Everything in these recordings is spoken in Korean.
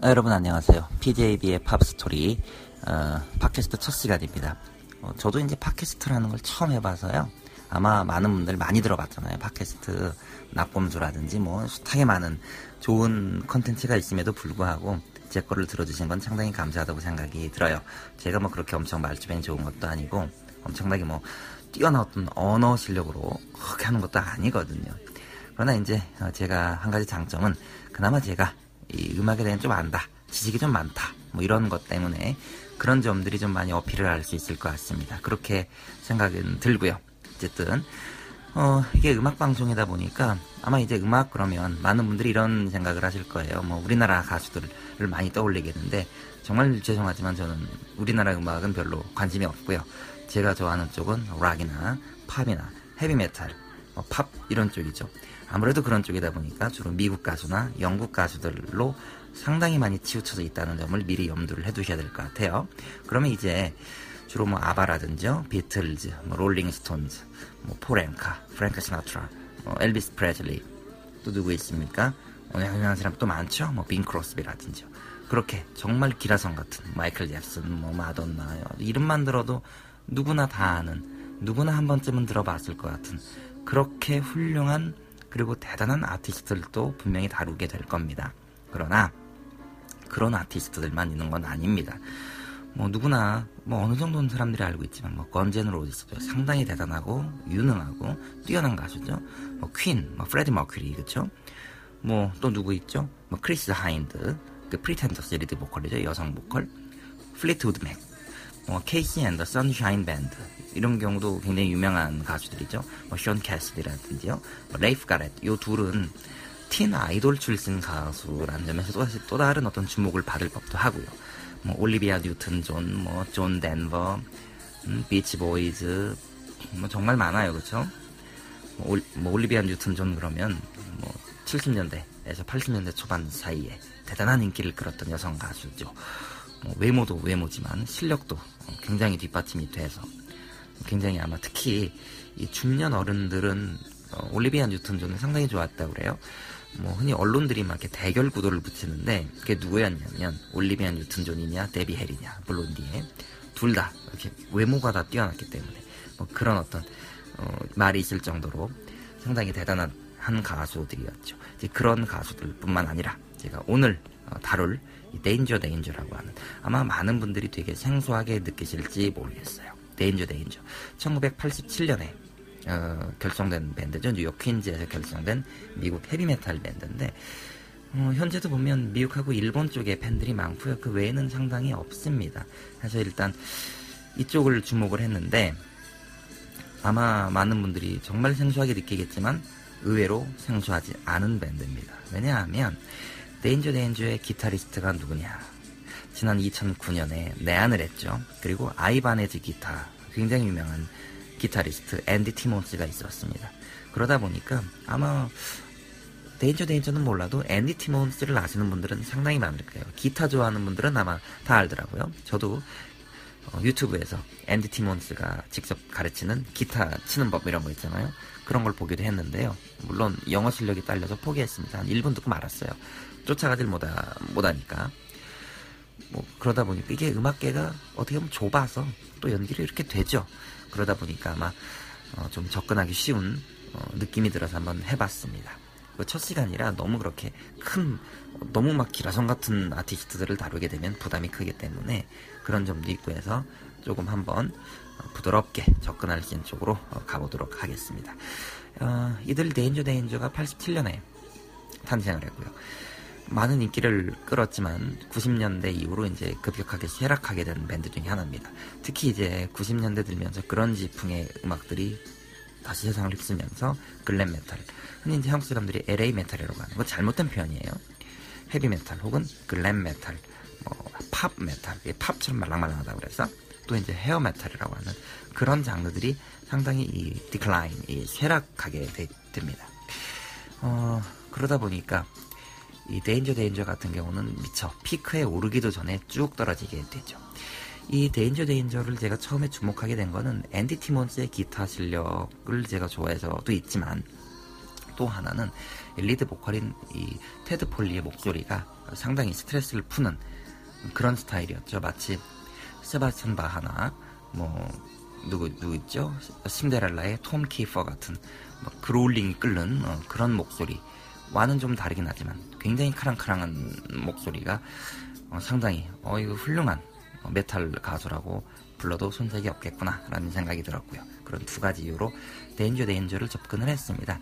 아, 여러분 안녕하세요. PJB의 팝스토리 어, 팟캐스트 첫 시간입니다. 어, 저도 이제 팟캐스트라는 걸 처음 해봐서요. 아마 많은 분들 많이 들어봤잖아요. 팟캐스트 나꼼수라든지 뭐 숱하게 많은 좋은 컨텐츠가 있음에도 불구하고 제 거를 들어주신 건 상당히 감사하다고 생각이 들어요. 제가 뭐 그렇게 엄청 말주변이 좋은 것도 아니고 엄청나게 뭐 뛰어난 어떤 언어 실력으로 그렇게 하는 것도 아니거든요. 그러나 이제 어, 제가 한 가지 장점은 그나마 제가 이 음악에 대한 좀 안다. 지식이 좀 많다. 뭐 이런 것 때문에 그런 점들이 좀 많이 어필을 할 수 있을 것 같습니다. 그렇게 생각은 들고요. 어쨌든 어, 이게 음악 방송이다 보니까 아마 이제 음악 그러면 많은 분들이 이런 생각을 하실 거예요. 뭐 우리나라 가수들을 많이 떠올리겠는데 정말 죄송하지만 저는 우리나라 음악은 별로 관심이 없고요. 제가 좋아하는 쪽은 락이나 팝이나 헤비메탈, 뭐팝 이런 쪽이죠. 아무래도 그런 쪽이다 보니까 주로 미국 가수나 영국 가수들로 상당히 많이 치우쳐져 있다는 점을 미리 염두를 해두셔야 될 것 같아요. 그러면 이제 주로 뭐 아바라든지 비틀즈, 뭐 롤링스톤즈, 뭐 폴 앵카, 프랭크 시나트라, 뭐 엘비스 프레슬리 또 누구 있습니까? 오늘 유명한 사람 또 많죠. 뭐 빙 크로스비라든지 그렇게 정말 기라성 같은 마이클 잭슨, 뭐 마돈나 이름만 들어도 누구나 다 아는 누구나 한 번쯤은 들어봤을 것 같은 그렇게 훌륭한 그리고 대단한 아티스트들도 분명히 다루게 될 겁니다. 그러나 그런 아티스트들만 있는 건 아닙니다. 뭐 누구나 뭐 어느 정도는 사람들이 알고 있지만 뭐 건즈 앤 로지스도 상당히 대단하고 유능하고 뛰어난 가수죠. 뭐 퀸, 뭐 프레디 머큐리 그렇죠? 뭐 또 누구 있죠? 뭐 크리스 하인드, 그 프리텐더스 리드 보컬이죠 여성 보컬, 플리트우드 맥, 뭐 케이시 앤 더 선샤인 밴드 이런 경우도 굉장히 유명한 가수들이죠. 뭐 션 캐시디라든지요, 뭐 레이프 가렛 이 둘은 teen 아이돌 출신 가수라는 점에서 또 다시 또 다른 어떤 주목을 받을 법도 하고요. 뭐 올리비아 뉴튼 존, 뭐 존 덴버, 음, 비치 보이즈, 뭐 정말 많아요, 그렇죠? 뭐, 올, 뭐 올리비아 뉴튼 존 그러면 뭐 70년대에서 80년대 초반 사이에 대단한 인기를 끌었던 여성 가수죠. 뭐 외모도 외모지만 실력도 굉장히 뒷받침이 돼서 굉장히 아마 특히 이 중년 어른들은 어, 올리비아 뉴튼 존을 상당히 좋아했다고 그래요. 뭐 흔히 언론들이 막 이렇게 대결 구도를 붙이는데 그게 누구였냐면 올리비아 뉴튼 존이냐 데비 헬이냐 블론디에 둘 다 이렇게 외모가 다 뛰어났기 때문에 뭐 그런 어떤 어, 말이 있을 정도로 상당히 대단한 한 가수들이었죠. 이제 그런 가수들뿐만 아니라 제가 오늘 어, 다룰 이 데인저 데인저라고 하는 아마 많은 분들이 되게 생소하게 느끼실지 모르겠어요. 데인저 데인저 1987년에 어, 결성된 밴드죠. 뉴욕 퀸즈에서 결성된 미국 헤비메탈 밴드인데 어, 현재도 보면 미국하고 일본 쪽에 팬들이 많고요. 그 외에는 상당히 없습니다. 그래서 일단 이쪽을 주목을 했는데 아마 많은 분들이 정말 생소하게 느끼겠지만 의외로 생소하지 않은 밴드입니다. 왜냐하면 데인저 데인저의 기타리스트가 누구냐? 지난 2009년에 내한을 했죠. 그리고 아이바네즈 기타 굉장히 유명한 기타리스트 앤디 티몬스가 있었습니다. 그러다 보니까 아마 데인저 데인저는 몰라도 앤디 티몬스를 아시는 분들은 상당히 많을 거예요. 기타 좋아하는 분들은 아마 다 알더라고요. 저도 어, 유튜브에서 앤디 티몬스가 직접 가르치는 기타 치는 법 이런 거 있잖아요. 그런 걸 보기도 했는데요. 물론 영어 실력이 딸려서 포기했습니다. 한 1분 듣고 말았어요. 쫓아가질 못하, 못하니까. 뭐 그러다 보니까 이게 음악계가 어떻게 보면 좁아서 또 연기를 이렇게 되죠. 그러다 보니까 아마 어, 좀 접근하기 쉬운 어, 느낌이 들어서 한번 해봤습니다. 첫 시간이라 너무 그렇게 큰 너무 막 기라성 같은 아티스트들을 다루게 되면 부담이 크기 때문에 그런 점도 있고 해서 조금 한번 어, 부드럽게 접근할 수 있는 쪽으로 어, 가보도록 하겠습니다. 어, 이들 데인저 데인저가 87년에 탄생을 했고요. 많은 인기를 끌었지만 90년대 이후로 이제 급격하게 쇠락하게 된 밴드 중에 하나입니다. 특히 이제 90년대 들면서 그런지 풍의 음악들이 다시 세상을 휩쓰면서 glam metal, 흔히 이제 한국 사람들이 LA 메탈이라고 하는 거 잘못된 표현이에요. 헤비 메탈 혹은 glam metal, 뭐 pop metal, 팝처럼 말랑말랑하다고 그래서 또 이제 hair metal이라고 하는 그런 장르들이 상당히 이 decline, 이 쇠락하게 되, 됩니다. 어, 그러다 보니까 이 데인저 데인저 같은 경우는 미처 피크에 오르기도 전에 쭉 떨어지게 되죠. 이 데인저 데인저를 제가 처음에 주목하게 된 거는 앤디 티몬스의 기타 실력을 제가 좋아해서도 있지만 또 하나는 리드 보컬인 이 테드 폴리의 목소리가 상당히 스트레스를 푸는 그런 스타일이었죠. 마치 세바스찬 바하나 뭐 누구 누구 있죠? 신데렐라의 톰 키퍼 같은 뭐 growling이 끓는 어, 그런 목소리와는 좀 다르긴 하지만 굉장히 카랑카랑한 목소리가 어, 상당히 어 이거 훌륭한 메탈 가수라고 불러도 손색이 없겠구나라는 생각이 들었고요. 그런 두 가지 이유로 데인저 데인저를 접근을 했습니다.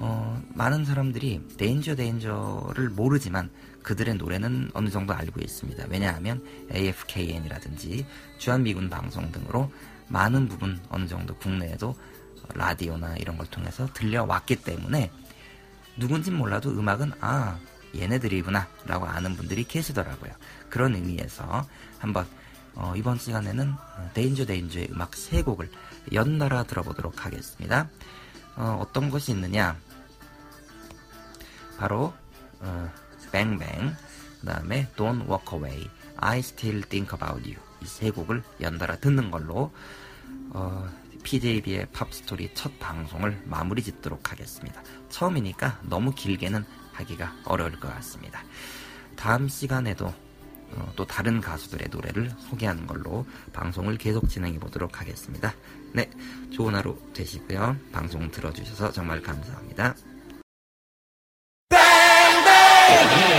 어, 많은 사람들이 데인저 데인저를 모르지만 그들의 노래는 어느 정도 알고 있습니다. 왜냐하면 AFKN이라든지 주한미군 방송 등으로 많은 부분 어느 정도 국내에도 라디오나 이런 걸 통해서 들려왔기 때문에 누군진 몰라도 음악은 아 얘네들이구나 라고 아는 분들이 계시더라고요. 그런 의미에서 한번 어, 이번 시간에는 데인저 데인저의 음악 세 곡을 연달아 들어보도록 하겠습니다. 어, 떤 것이 있느냐? 바로 어, 뱅뱅, 그 다음에 Don't Walk Away, I Still Think About You 이 세 곡을 연달아 듣는 걸로 어, PJB의 팝스토리 첫 방송을 마무리 짓도록 하겠습니다. 처음이니까 너무 길게는 하기가 어려울 것 같습니다. 다음 시간에도 어, 또 다른 가수들의 노래를 소개하는 걸로 방송을 계속 진행해 보도록 하겠습니다. 네, 좋은 하루 되시고요. 방송 들어주셔서 정말 감사합니다. Yeah.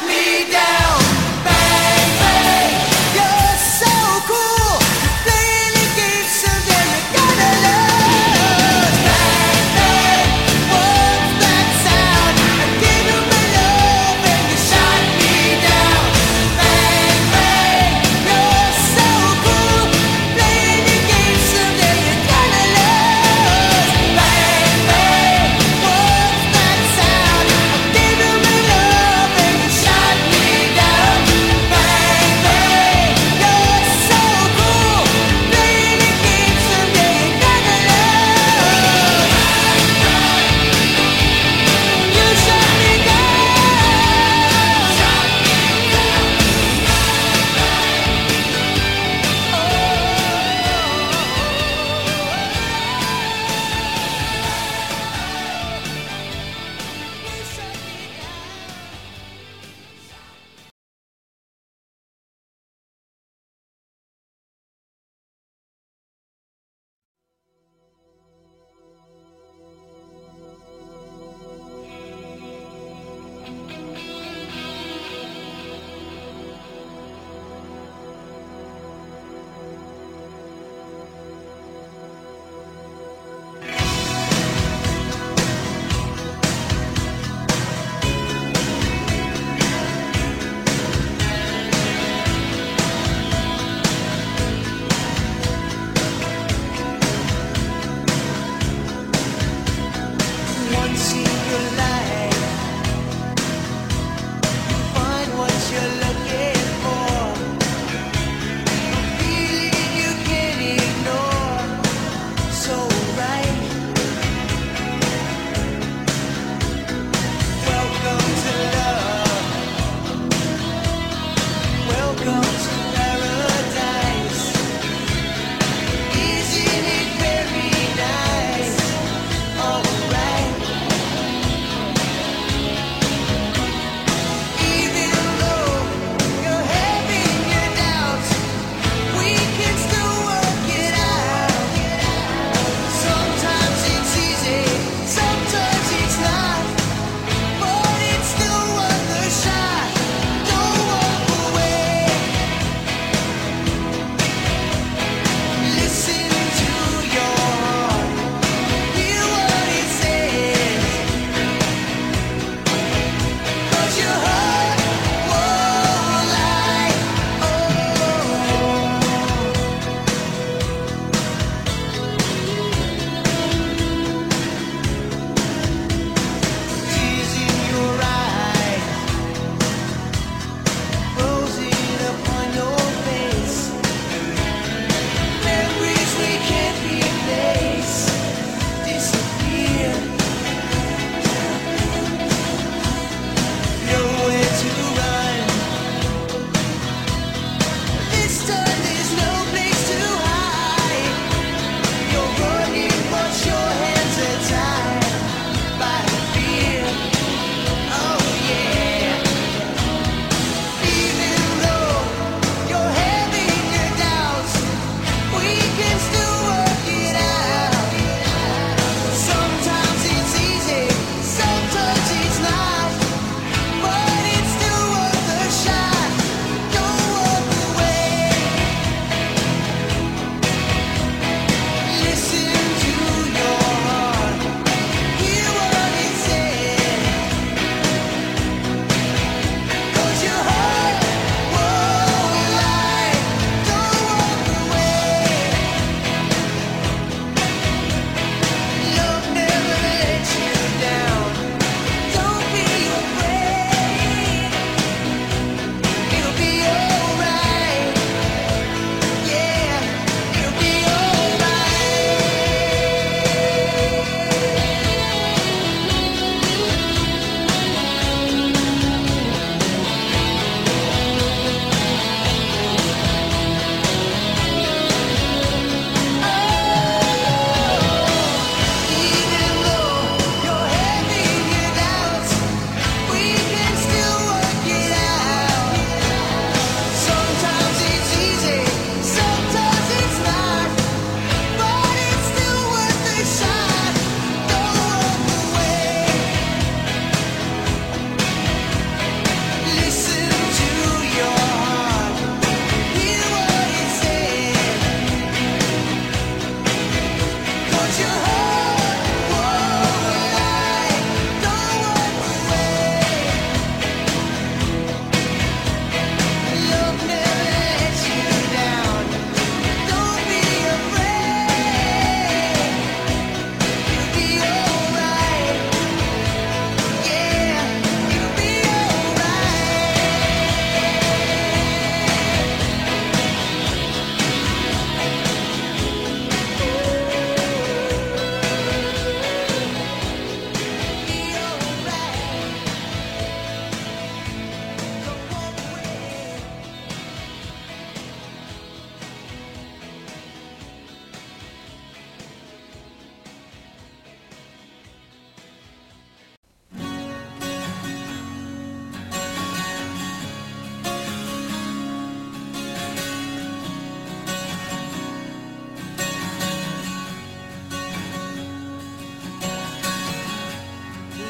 let me down.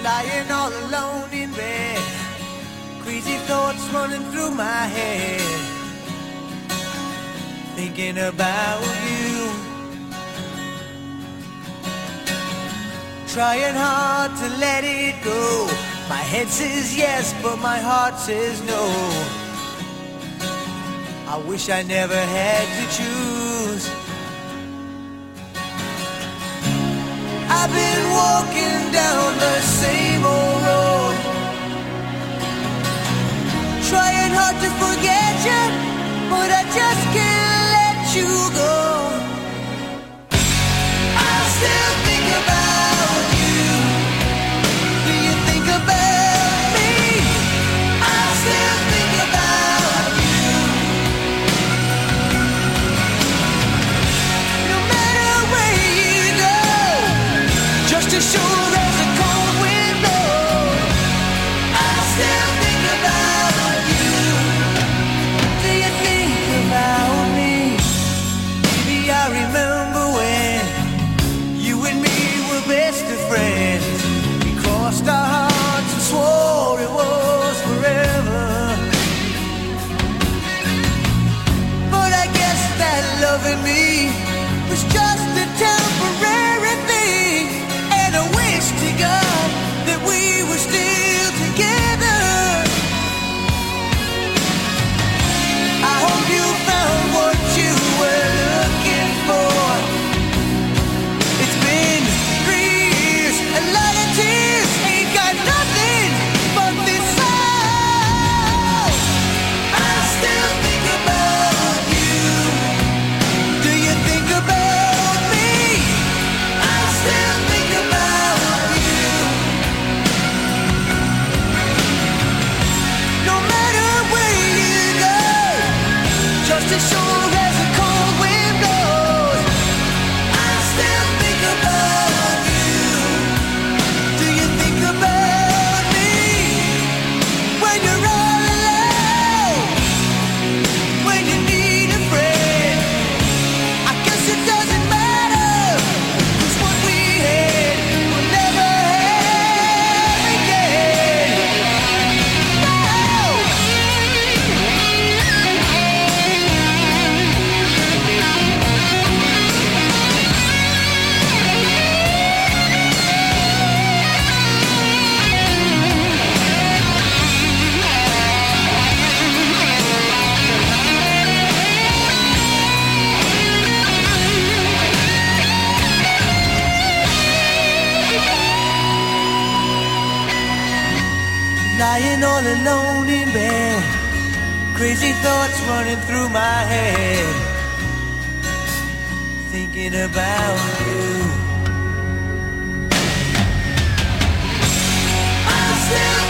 lying all alone in bed. Crazy thoughts running through my head. Thinking about you. Trying hard to let it go. My head says yes, but my heart says no. I wish I never had to choose. I've been walking down the same old road, trying hard to forget you. crazy thoughts running through my head, thinking about you. I still